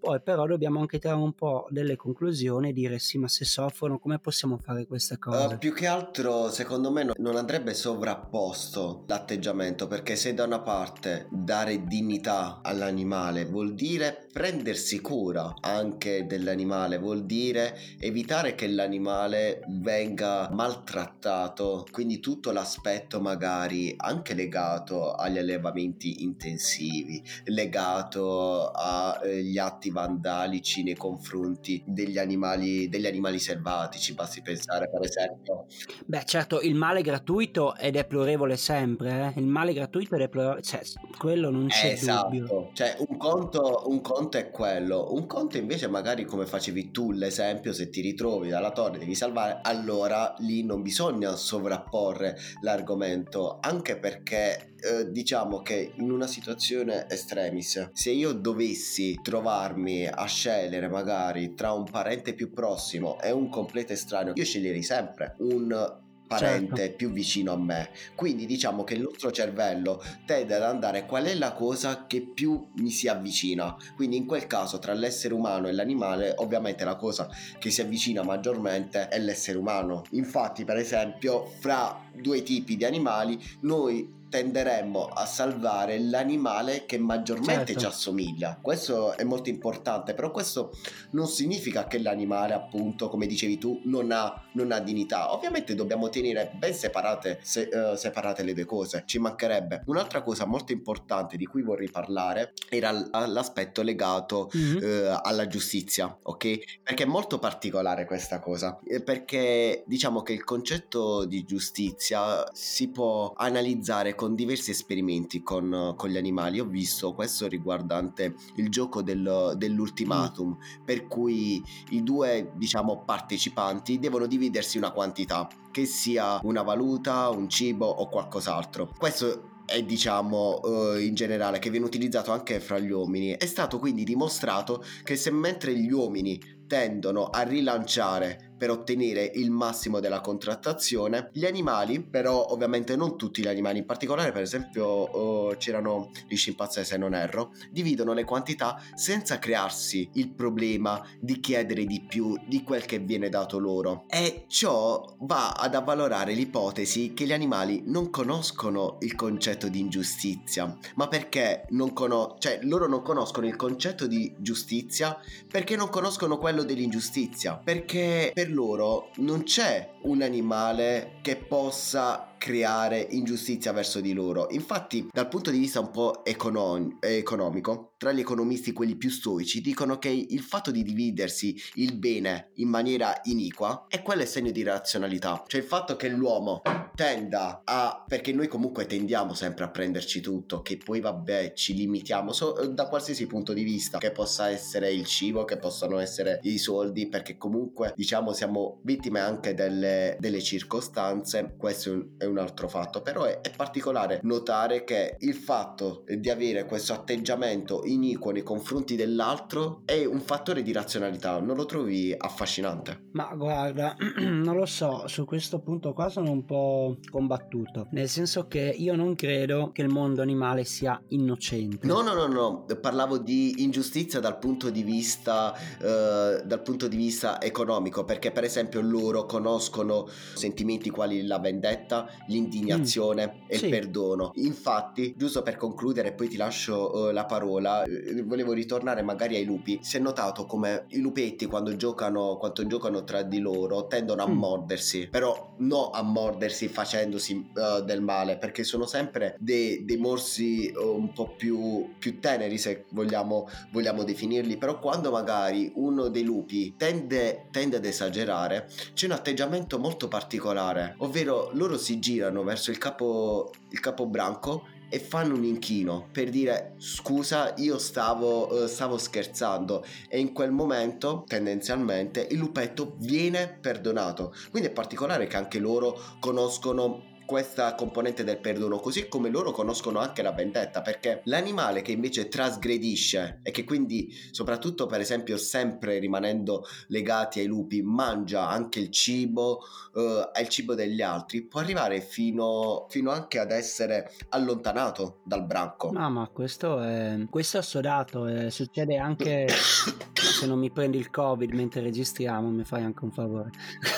poi però dobbiamo anche trarre un po' delle conclusioni e dire sì, ma se soffrono come possiamo fare queste cose? Uh, più che altro, secondo me, non andrebbe sovrapposto l'atteggiamento, perché se da una parte dare dignità all'animale vuol dire prendersi cura anche dell'animale, vuol dire evitare che l'animale venga maltrattato, quindi tutto l'aspetto magari anche legato agli allevamenti intensivi, legato agli atti vandalici nei confronti degli animali, degli animali selvatici, basti pensare per esempio. Beh certo, il male gratuito ed è plurevole sempre, eh? il male gratuito è plurevole, cioè quello non c'è esatto. dubbio. Cioè un conto, un conto è quello, un conto invece magari come facevi tu l'esempio, se ti ritrovi dalla torre devi salvare, allora lì non bisogna sovrapporre l'argomento, anche perché eh, diciamo che in una situazione estremis, se io dovessi trovarmi a scegliere magari tra un parente più prossimo e un completo estraneo, io sceglierei sempre un parente certo. più vicino a me. Quindi diciamo che il nostro cervello tende ad andare qual è la cosa che più mi si avvicina. Quindi in quel caso tra l'essere umano e l'animale, ovviamente la cosa che si avvicina maggiormente è l'essere umano. Infatti, per esempio, fra due tipi di animali, noi tenderemmo a salvare l'animale che maggiormente certo. ci assomiglia. Questo è molto importante, però questo non significa che l'animale, appunto, come dicevi tu, non ha, non ha dignità. Ovviamente dobbiamo tenere ben separate, se, uh, separate le due cose, ci mancherebbe. Un'altra cosa molto importante di cui vorrei parlare era l'aspetto legato mm-hmm. uh, alla giustizia, ok? Perché è molto particolare questa cosa, eh, perché diciamo che il concetto di giustizia si può analizzare con diversi esperimenti con, con, gli animali. Ho visto questo riguardante il gioco del, dell'ultimatum, mm. per cui i due, diciamo, partecipanti devono dividersi una quantità, che sia una valuta, un cibo o qualcos'altro. Questo è diciamo uh, in generale che viene utilizzato anche fra gli uomini è stato quindi dimostrato che se mentre gli uomini tendono a rilanciare per ottenere il massimo della contrattazione. Gli animali, però ovviamente non tutti gli animali, in particolare per esempio oh, c'erano gli scimpanzé se non erro, dividono le quantità senza crearsi il problema di chiedere di più di quel che viene dato loro. E ciò va ad avvalorare l'ipotesi che gli animali non conoscono il concetto di ingiustizia, ma perché non conoscono, cioè loro non conoscono il concetto di giustizia perché non conoscono quello dell'ingiustizia, perché per loro non c'è un animale che possa creare ingiustizia verso di loro. Infatti, dal punto di vista un po' econom- economico, tra gli economisti, quelli più stoici, dicono che il fatto di dividersi il bene in maniera iniqua è quello segno di razionalità. Cioè il fatto che l'uomo tenda a... perché noi comunque tendiamo sempre a prenderci tutto, che poi vabbè ci limitiamo so, da qualsiasi punto di vista, che possa essere il cibo, che possano essere i soldi, perché comunque diciamo siamo vittime anche delle, delle circostanze. Questo è un altro fatto, però è, è particolare notare che il fatto di avere questo atteggiamento iniquo nei confronti dell'altro è un fattore di razionalità, non lo trovi affascinante? Ma guarda, non lo so, su questo punto qua sono un po' combattuto, nel senso che io non credo che il mondo animale sia innocente. No, no, no, no, parlavo di ingiustizia dal punto di vista eh, dal punto di vista economico, perché per esempio loro conoscono sentimenti quali la vendetta, l'indignazione mm. e sì. il perdono. Infatti, giusto per concludere, poi ti lascio uh, la parola, uh, volevo ritornare magari ai lupi. Si è notato come i lupetti quando giocano, quando giocano tra di loro tendono a mm. mordersi, però non a mordersi facendosi uh, del male, perché sono sempre dei, dei morsi un po' più, più teneri, se vogliamo, vogliamo definirli, però quando magari uno dei lupi tende, tende ad esagerare, c'è un atteggiamento molto particolare, ovvero loro si girano girano verso il capo, il capobranco e fanno un inchino per dire scusa io stavo, uh, stavo scherzando e in quel momento tendenzialmente il lupetto viene perdonato. Quindi è particolare che anche loro conoscono questa componente del perdono, così come loro conoscono anche la vendetta, perché l'animale che invece trasgredisce e che quindi, soprattutto per esempio, sempre rimanendo legati ai lupi, mangia anche il cibo, eh, è il cibo degli altri, può arrivare fino, fino anche ad essere allontanato dal branco. No, ma questo è, questo è assodato, eh, succede anche se non mi prendi il covid mentre registriamo, mi fai anche un favore.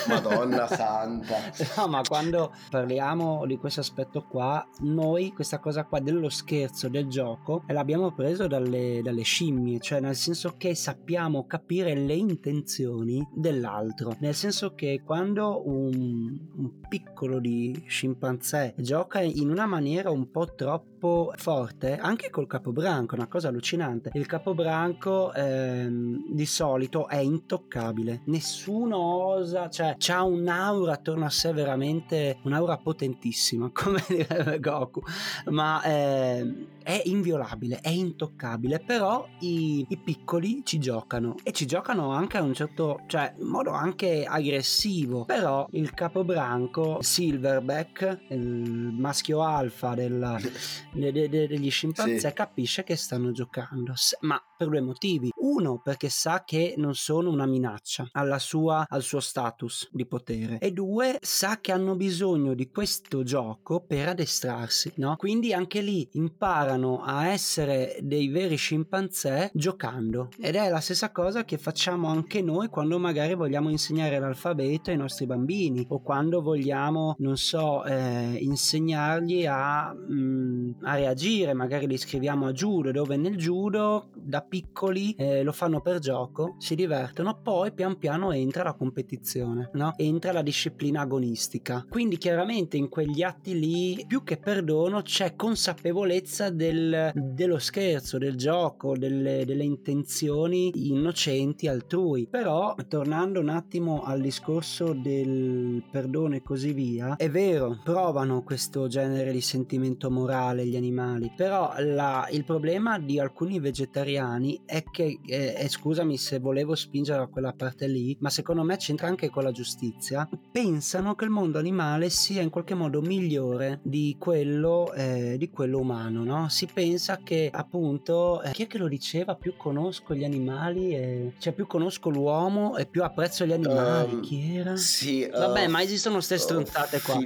Madonna santa. no, ma quando parliamo di questo aspetto qua, noi questa cosa qua dello scherzo, del gioco, l'abbiamo preso dalle, dalle scimmie, cioè nel senso che sappiamo capire le intenzioni dell'altro, nel senso che quando un, un piccolo di scimpanzé gioca in una maniera un po' troppo forte, anche col capobranco, una cosa allucinante. Il capobranco ehm, di solito è intoccabile, nessuno osa, cioè c'ha un'aura attorno a sé veramente, un'aura potentissima, come direbbe Goku, ma eh, è inviolabile, è intoccabile, però i, i, piccoli ci giocano. E ci giocano anche a un certo, cioè in modo anche aggressivo, però il capobranco Silverback, il maschio alfa del, de, de, de, degli scimpanzé, sì. capisce che stanno giocando, ma per due motivi. Uno, perché sa che non sono una minaccia sua, al suo status di potere. E due, sa che hanno bisogno di questo gioco per addestrarsi, no? Quindi anche lì imparano a essere dei veri scimpanzé giocando. Ed è la stessa cosa che facciamo anche noi quando magari vogliamo insegnare l'alfabeto ai nostri bambini o quando vogliamo, non so, eh, insegnargli a, mm, a reagire. Magari li scriviamo a judo, dove nel judo da piccoli eh, lo fanno per gioco, si divertono, poi pian piano entra la competizione, no? entra la disciplina agonistica. Quindi chiaramente in quegli atti lì, più che perdono, c'è consapevolezza del, dello scherzo, del gioco, delle, delle intenzioni innocenti altrui. Però, tornando un attimo al discorso del perdono e così via, è vero, provano questo genere di sentimento morale gli animali, però la, il problema di alcuni vegetariani è che, eh, eh, scusami se volevo spingere a quella parte lì, ma secondo me c'entra anche con la giustizia, pensano che il mondo animale sia in qualche modo migliore di quello, eh, di quello umano, no? Si pensa che appunto, eh, chi è che lo diceva, più conosco gli animali, e, cioè più conosco l'uomo e più apprezzo gli animali, um, chi era? Sì, uh, Vabbè, ma esistono queste stronzate qua.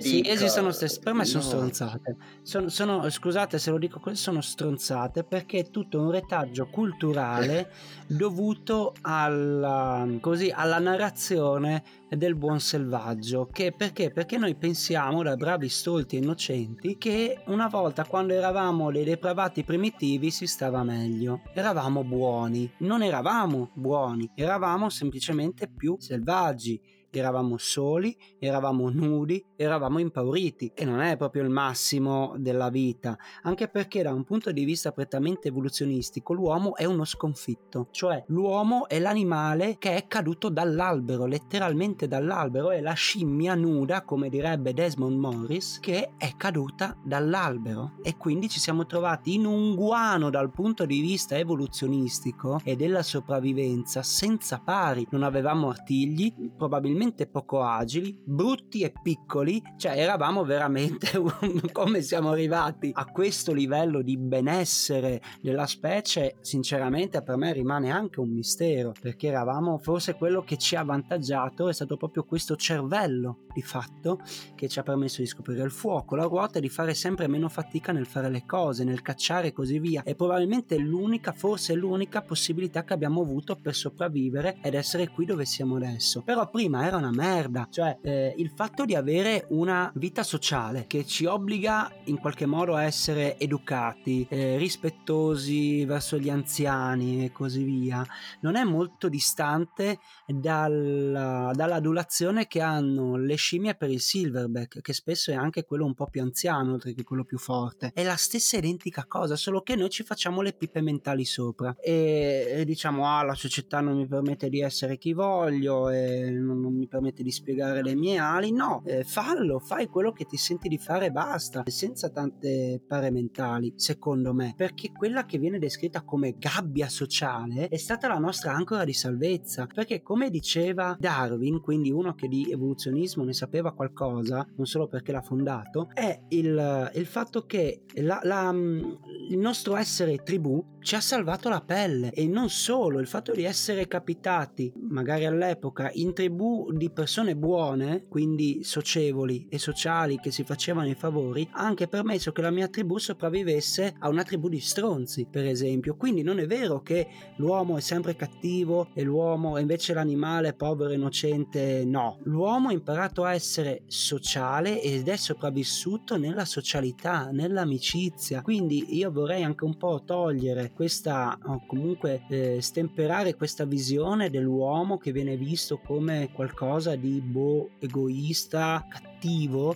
Sì, esistono queste, per me sono no. stronzate. Sono, sono, scusate se lo dico così, sono stronzate perché è tutto un retaggio culturale dovuto alla, così, alla narrazione del buon selvaggio. Che perché? Perché noi pensiamo, da bravi stolti e innocenti, che una volta quando eravamo dei depravati primitivi si stava meglio. Eravamo buoni. Non eravamo buoni, eravamo semplicemente più selvaggi eravamo soli, eravamo nudi, eravamo impauriti e non è proprio il massimo della vita, anche perché da un punto di vista prettamente evoluzionistico l'uomo è uno sconfitto, cioè l'uomo è l'animale che è caduto dall'albero, letteralmente dall'albero, è la scimmia nuda, come direbbe Desmond Morris, che è caduta dall'albero. E quindi ci siamo trovati in un guano dal punto di vista evoluzionistico e della sopravvivenza senza pari, non avevamo artigli, probabilmente talmente poco agili, brutti e piccoli, cioè eravamo veramente come siamo arrivati a questo livello di benessere della specie, sinceramente per me rimane anche un mistero, perché eravamo forse quello che ci ha avvantaggiato è stato proprio questo cervello di fatto che ci ha permesso di scoprire il fuoco, la ruota e di fare sempre meno fatica nel fare le cose, nel cacciare e così via. È probabilmente l'unica, forse l'unica possibilità che abbiamo avuto per sopravvivere ed essere qui dove siamo adesso. Però prima era una merda. Cioè, eh, il fatto di avere una vita sociale che ci obbliga in qualche modo a essere educati, eh, rispettosi verso gli anziani e così via, non è molto distante dalla, dall'adulazione che hanno le scimmie per il silverback, che spesso è anche quello un po' più anziano, oltre che quello più forte. È la stessa identica cosa, solo che noi ci facciamo le pippe mentali sopra e, e diciamo, ah, la società non mi permette di essere chi voglio e non, non mi permette di spiegare le mie ali. No, eh, fallo, fai quello che ti senti di fare e basta, senza tante pare mentali, secondo me, perché quella che viene descritta come gabbia sociale è stata la nostra ancora di salvezza, perché come diceva Darwin, quindi uno che di evoluzionismo ne sapeva qualcosa, non solo perché l'ha fondato, è il, il fatto che la, la, il nostro essere tribù ci ha salvato la pelle. E non solo il fatto di essere capitati magari all'epoca in tribù di persone buone quindi socievoli e sociali che si facevano i favori ha anche permesso che la mia tribù sopravvivesse a una tribù di stronzi per esempio. Quindi non è vero che l'uomo è sempre cattivo e l'uomo è invece l'animale povero innocente no. L'uomo ha imparato a essere sociale ed è sopravvissuto nella socialità nell'amicizia. Quindi io vorrei anche un po' togliere questa comunque eh, stemperare questa visione dell'uomo che viene visto come qualcosa di boh, egoista, cattivo,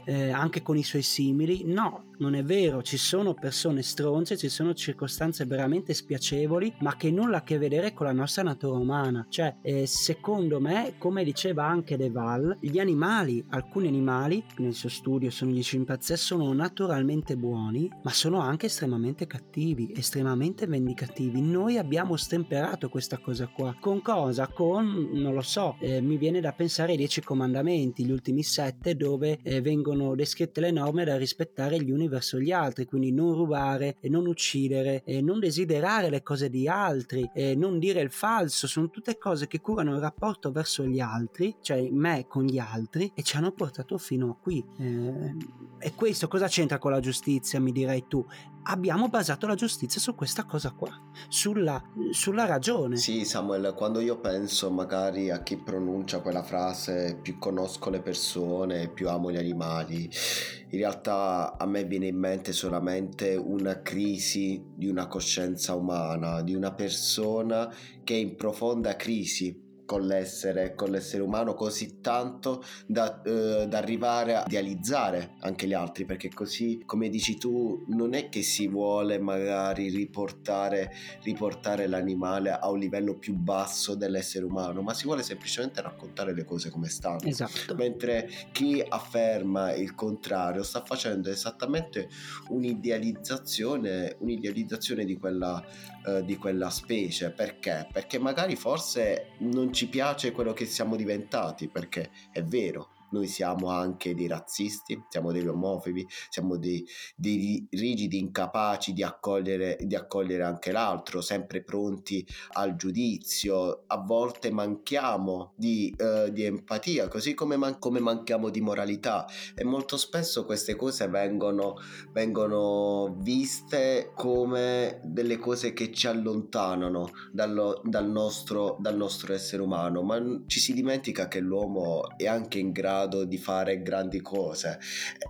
eh, anche con i suoi simili. No, non è vero, ci sono persone stronze, ci sono circostanze veramente spiacevoli, ma che nulla a che vedere con la nostra natura umana. Cioè, eh, secondo me, come diceva anche De Val, gli animali, alcuni animali, nel suo studio sono gli scimpanzé, sono naturalmente buoni, ma sono anche estremamente cattivi, estremamente vendicativi. Noi abbiamo stemperato questa cosa qua. Con cosa? Con, non lo so, eh, mi viene da pensare ai dieci comandamenti, gli ultimi sette, dove eh, vengono descritte le norme da rispettare gli uni verso gli altri, quindi non rubare non uccidere non desiderare le cose di altri non dire il falso, sono tutte cose che curano il rapporto verso gli altri, cioè me con gli altri e ci hanno portato fino a qui. Eh, e questo cosa c'entra con la giustizia, mi direi tu? Abbiamo basato la giustizia su questa cosa qua, sulla, sulla, ragione. Sì, Samuel, quando io penso magari a chi pronuncia quella frase più conosco le persone, più amo gli animali, in realtà a me viene in mente solamente una crisi di una coscienza umana, di una persona che è in profonda crisi con l'essere, con l'essere umano così tanto da, eh, da, arrivare a idealizzare anche gli altri perché così come dici tu non è che si vuole magari riportare, riportare l'animale a un livello più basso dell'essere umano ma si vuole semplicemente raccontare le cose come stanno esatto. mentre chi afferma il contrario sta facendo esattamente un'idealizzazione un'idealizzazione di quella, eh, di quella specie perché? perché magari forse non ci piace quello che siamo diventati, perché è vero, noi siamo anche dei razzisti, siamo degli omofobi, siamo dei, dei rigidi incapaci di accogliere, di accogliere, anche l'altro, sempre pronti al giudizio, a volte manchiamo di, uh, di empatia, così come, man- come, manchiamo di moralità. E molto spesso queste cose vengono, vengono viste come delle cose che ci allontanano dallo, dal, nostro, dal nostro essere umano, ma ci si dimentica che l'uomo è anche in grado grado di fare grandi cose,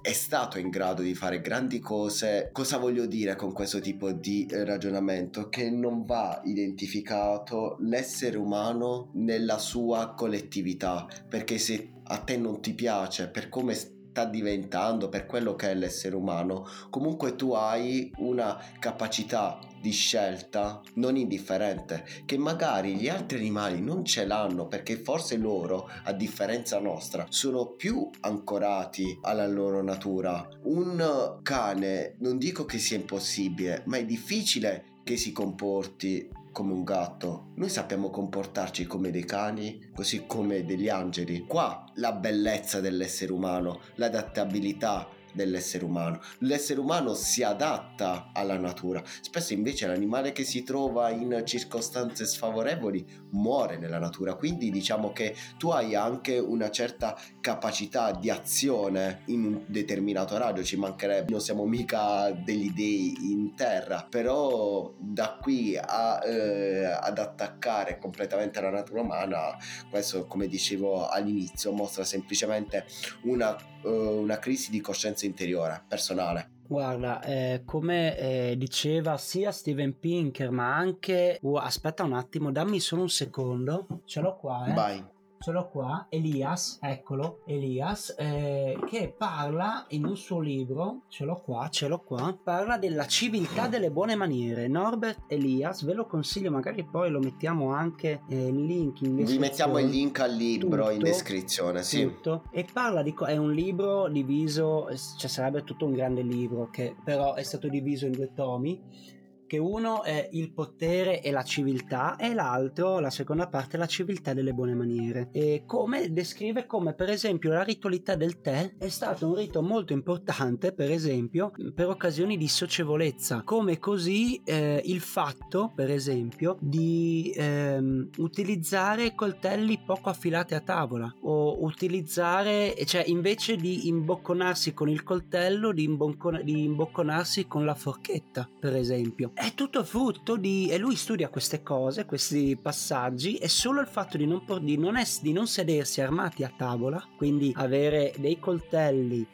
è stato in grado di fare grandi cose. Cosa voglio dire con questo tipo di eh, ragionamento? Che non va identificato l'essere umano nella sua collettività, perché se a te non ti piace per come sta diventando, per quello che è l'essere umano, comunque tu hai una capacità di scelta non indifferente che magari gli altri animali non ce l'hanno perché forse loro a differenza nostra sono più ancorati alla loro natura. Un cane non dico che sia impossibile ma è difficile che si comporti come un gatto. Noi sappiamo comportarci come dei cani, così come degli angeli. Qua la bellezza dell'essere umano, l'adattabilità dell'essere umano. L'essere umano si adatta alla natura, spesso invece l'animale che si trova in circostanze sfavorevoli muore nella natura, quindi diciamo che tu hai anche una certa capacità di azione in un determinato radio, ci mancherebbe, non siamo mica degli dei in terra, però da qui a, eh, ad attaccare completamente la natura umana, questo come dicevo all'inizio mostra semplicemente una, una crisi di coscienza interiore, personale. Guarda, eh, come eh, diceva sia Steven Pinker, ma anche... Uh, aspetta un attimo, dammi solo un secondo. Ce l'ho qua, eh. Vai. Ce l'ho qua, Elias, eccolo, Elias, eh, che parla in un suo libro, ce l'ho qua, ce l'ho qua, parla della civiltà delle buone maniere. Norbert Elias, ve lo consiglio, magari poi lo mettiamo anche eh, il link in descrizione. Vi mettiamo il link al libro Tutto, in descrizione, sì. Tutto. E parla di... co- è un libro diviso, cioè sarebbe tutto un grande libro, che però è stato diviso in due tomi che uno è il potere e la civiltà e l'altro, la seconda parte, la civiltà delle buone maniere. E come descrive come per esempio la ritualità del tè è stato un rito molto importante, per esempio, per occasioni di socievolezza, come così eh, il fatto, per esempio, di ehm, utilizzare coltelli poco affilati a tavola o utilizzare, cioè invece di imbocconarsi con il coltello, di, imboccon- di imbocconarsi con la forchetta, per esempio è tutto frutto di... e lui studia queste cose, questi passaggi e solo il fatto di non, di non, es, di non sedersi armati a tavola, quindi avere dei coltelli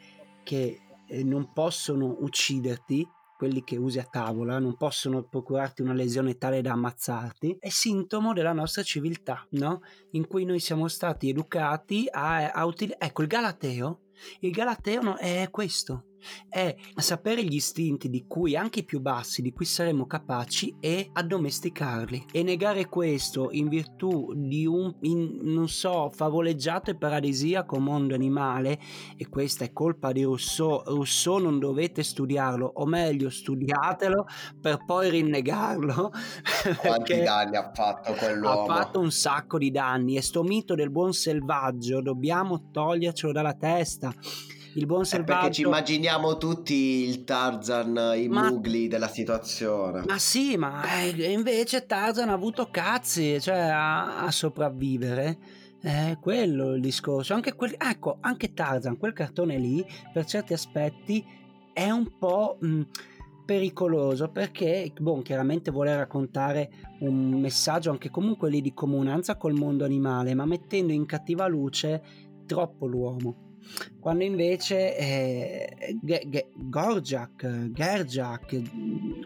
che eh, non possono ucciderti, quelli che usi a tavola, non possono procurarti una lesione tale da ammazzarti, è sintomo della nostra civiltà, no? In cui noi siamo stati educati a, a utilizzare... Ecco, il Galateo, il Galateo no, è questo, è sapere gli istinti di cui anche i più bassi di cui saremo capaci e addomesticarli. E negare questo in virtù di un in, non so favoleggiato e paradisiaco mondo animale e questa è colpa di Rousseau Rousseau non dovete studiarlo o meglio studiatelo per poi rinnegarlo quanti danni ha fatto quell'uomo? Ha fatto un sacco di danni e sto mito del buon selvaggio dobbiamo togliercelo dalla testa il buon selvaggio. Perché ci immaginiamo tutti il Tarzan, i ma... Mugli della situazione. Ma sì, ma eh, invece Tarzan ha avuto cazzi, cioè a, a sopravvivere. È quello il discorso. Anche quel, ecco, anche Tarzan, quel cartone lì, per certi aspetti, è un po'. Mh, pericoloso perché, boh, chiaramente vuole raccontare un messaggio anche comunque lì di comunanza col mondo animale, ma mettendo in cattiva luce troppo l'uomo quando invece eh, Gorjak, Gerjak,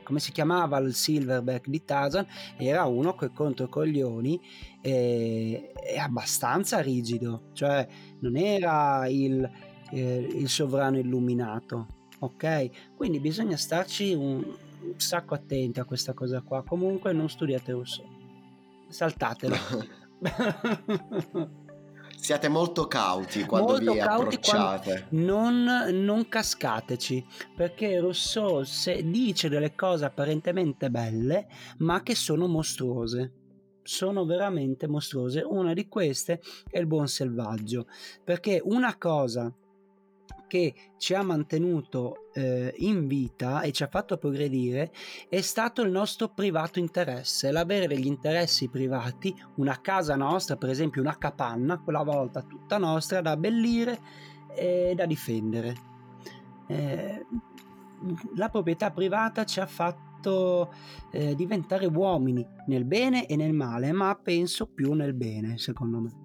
come si chiamava il silverback di Tarzan, era uno che contro coglioni e, e abbastanza rigido, cioè non era il, eh, il sovrano illuminato, ok? Quindi bisogna starci un, un sacco attenti a questa cosa qua. Comunque non studiate Rousseau, saltatelo. Siate molto cauti quando molto vi cauti approcciate. Quando non, non, cascateci, perché Rousseau dice delle cose apparentemente belle, ma che sono mostruose sono veramente mostruose. Una di queste è il buon selvaggio, perché una cosa che ci ha mantenuto eh, in vita e ci ha fatto progredire è stato il nostro privato interesse, l'avere degli interessi privati, una casa nostra, per esempio una capanna, quella volta tutta nostra, da abbellire e da difendere. Eh, la proprietà privata ci ha fatto eh, diventare uomini nel bene e nel male, ma penso più nel bene, secondo me.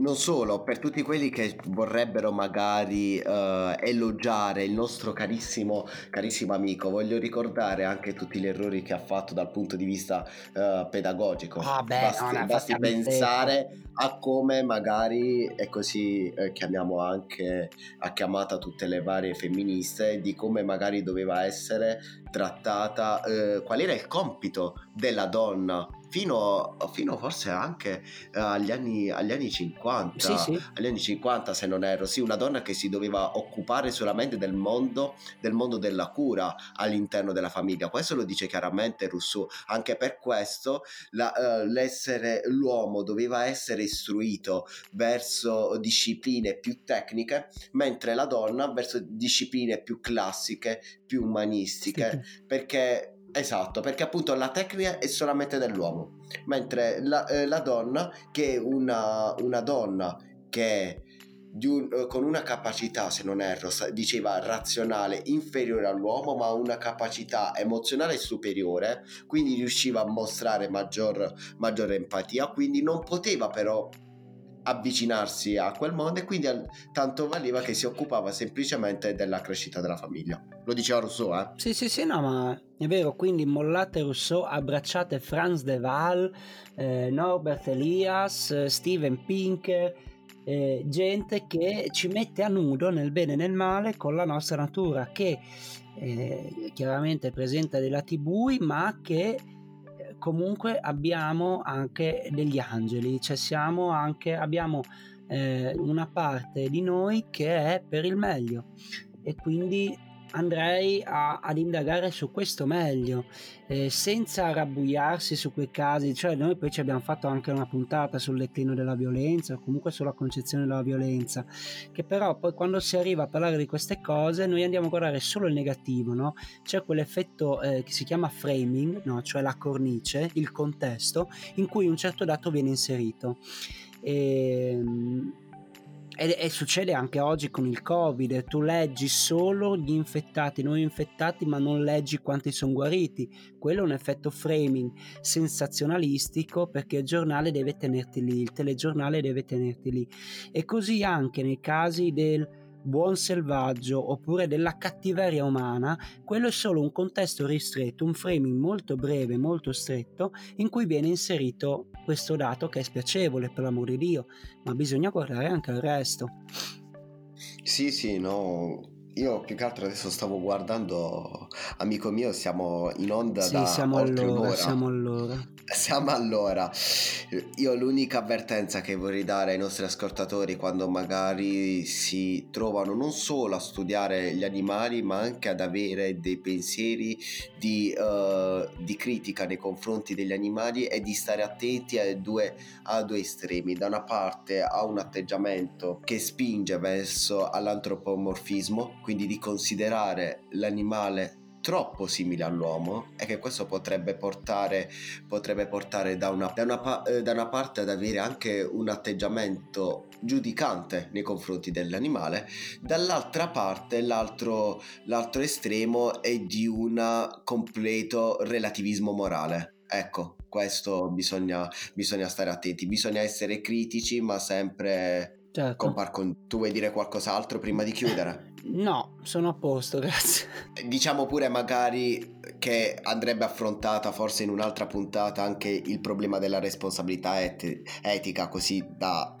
Non solo, per tutti quelli che vorrebbero magari uh, elogiare il nostro carissimo, carissimo amico, voglio ricordare anche tutti gli errori che ha fatto dal punto di vista uh, pedagogico. Ah, beh, basti, no, basti pensare a come magari, e così eh, chiamiamo anche a chiamata tutte le varie femministe, di come magari doveva essere trattata, eh, qual era il compito della donna fino, fino forse anche uh, agli, anni, agli anni 50, sì, sì. agli anni 50 se non erro, sì, una donna che si doveva occupare solamente del mondo, del mondo della cura all'interno della famiglia, questo lo dice chiaramente Rousseau, anche per questo la, uh, l'essere, l'uomo doveva essere istruito verso discipline più tecniche, mentre la donna verso discipline più classiche, più umanistiche, sì. perché Esatto, perché appunto la tecnica è solamente dell'uomo, mentre la, eh, la donna, che è una, una donna che un, eh, con una capacità, se non erro, diceva razionale inferiore all'uomo, ma una capacità emozionale superiore, quindi riusciva a mostrare maggior, maggiore empatia, quindi non poteva però avvicinarsi a quel mondo e quindi tanto valeva che si occupava semplicemente della crescita della famiglia. Lo diceva Rousseau, eh? Sì, sì, sì, no, ma è vero, quindi mollate Rousseau, abbracciate Franz de Waal, eh, Norbert Elias, Steven Pinker, eh, gente che ci mette a nudo nel bene e nel male con la nostra natura, che eh, chiaramente presenta dei lati bui, ma che comunque abbiamo anche degli angeli, cioè siamo anche, abbiamo eh, una parte di noi che è per il meglio. E quindi andrei a, ad indagare su questo meglio, eh, senza arrabbuiarsi su quei casi, cioè noi poi ci abbiamo fatto anche una puntata sul declino della violenza, o comunque sulla concezione della violenza, che però poi quando si arriva a parlare di queste cose noi andiamo a guardare solo il negativo, no? C'è quell'effetto eh, che si chiama framing, no? cioè la cornice, il contesto, in cui un certo dato viene inserito. E, ehm, e, e, succede anche oggi con il covid. Tu leggi solo gli infettati non infettati ma non leggi quanti sono guariti. Quello è un effetto framing sensazionalistico perché il giornale deve tenerti lì il telegiornale deve tenerti lì. E così anche nei casi del buon selvaggio oppure della cattiveria umana, quello è solo un contesto ristretto, un framing molto breve, molto stretto, in cui viene inserito questo dato che è spiacevole per l'amor di Dio, ma bisogna guardare anche al resto. Sì, sì, no, io più che altro adesso stavo guardando, amico mio, siamo in onda sì, da siamo oltre allora, un'ora. Siamo all'ora. Siamo all'ora. Io l'unica avvertenza che vorrei dare ai nostri ascoltatori quando magari si trovano non solo a studiare gli animali, ma anche ad avere dei pensieri di, uh, di critica nei confronti degli animali è di stare attenti a due, a due estremi. Da una parte a un atteggiamento che spinge verso all'antropomorfismo, quindi di considerare l'animale troppo simile all'uomo e che questo potrebbe portare, potrebbe portare da, una, da, una, eh, da una parte ad avere anche un atteggiamento giudicante nei confronti dell'animale, dall'altra parte l'altro, l'altro estremo è di un completo relativismo morale. Ecco, questo bisogna, bisogna stare attenti, bisogna essere critici ma sempre Certo. Con par con... Tu vuoi dire qualcos'altro prima di chiudere? No, sono a posto, grazie. Diciamo pure magari che andrebbe affrontata forse in un'altra puntata anche il problema della responsabilità et- etica, così da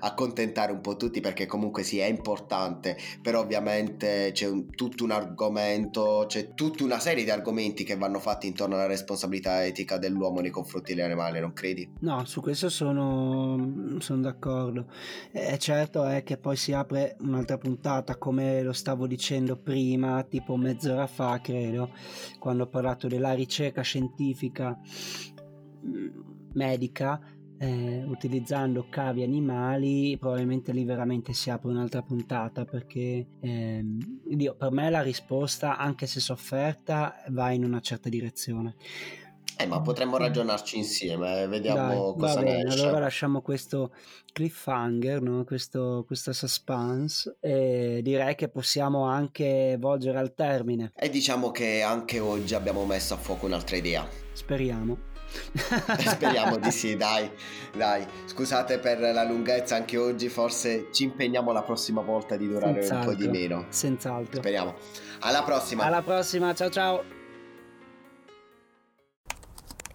accontentare un po' tutti, perché comunque sì, è importante, però ovviamente c'è un, tutto un argomento, c'è tutta una serie di argomenti che vanno fatti intorno alla responsabilità etica dell'uomo nei confronti degli animali, non credi? No, su questo sono, sono d'accordo. E certo è che poi si apre un'altra puntata come lo stavo dicendo prima, tipo mezz'ora fa credo, quando ho parlato della ricerca scientifica mm, medica eh, utilizzando cavi animali, probabilmente lì veramente si apre un'altra puntata perché eh, io, per me la risposta, anche se sofferta, va in una certa direzione. Eh, ma potremmo ragionarci insieme, eh, vediamo Dai, cosa va bene. Allora lasciamo questo cliffhanger, no? questo, questa suspense e direi che possiamo anche volgere al termine. E diciamo che anche oggi abbiamo messo a fuoco un'altra idea. Speriamo. Speriamo di sì, dai, dai. Scusate per la lunghezza, anche oggi forse ci impegniamo la prossima volta di durare Senz'altro. un po' di meno. Senz'altro. Speriamo. Alla prossima. Alla prossima, ciao ciao.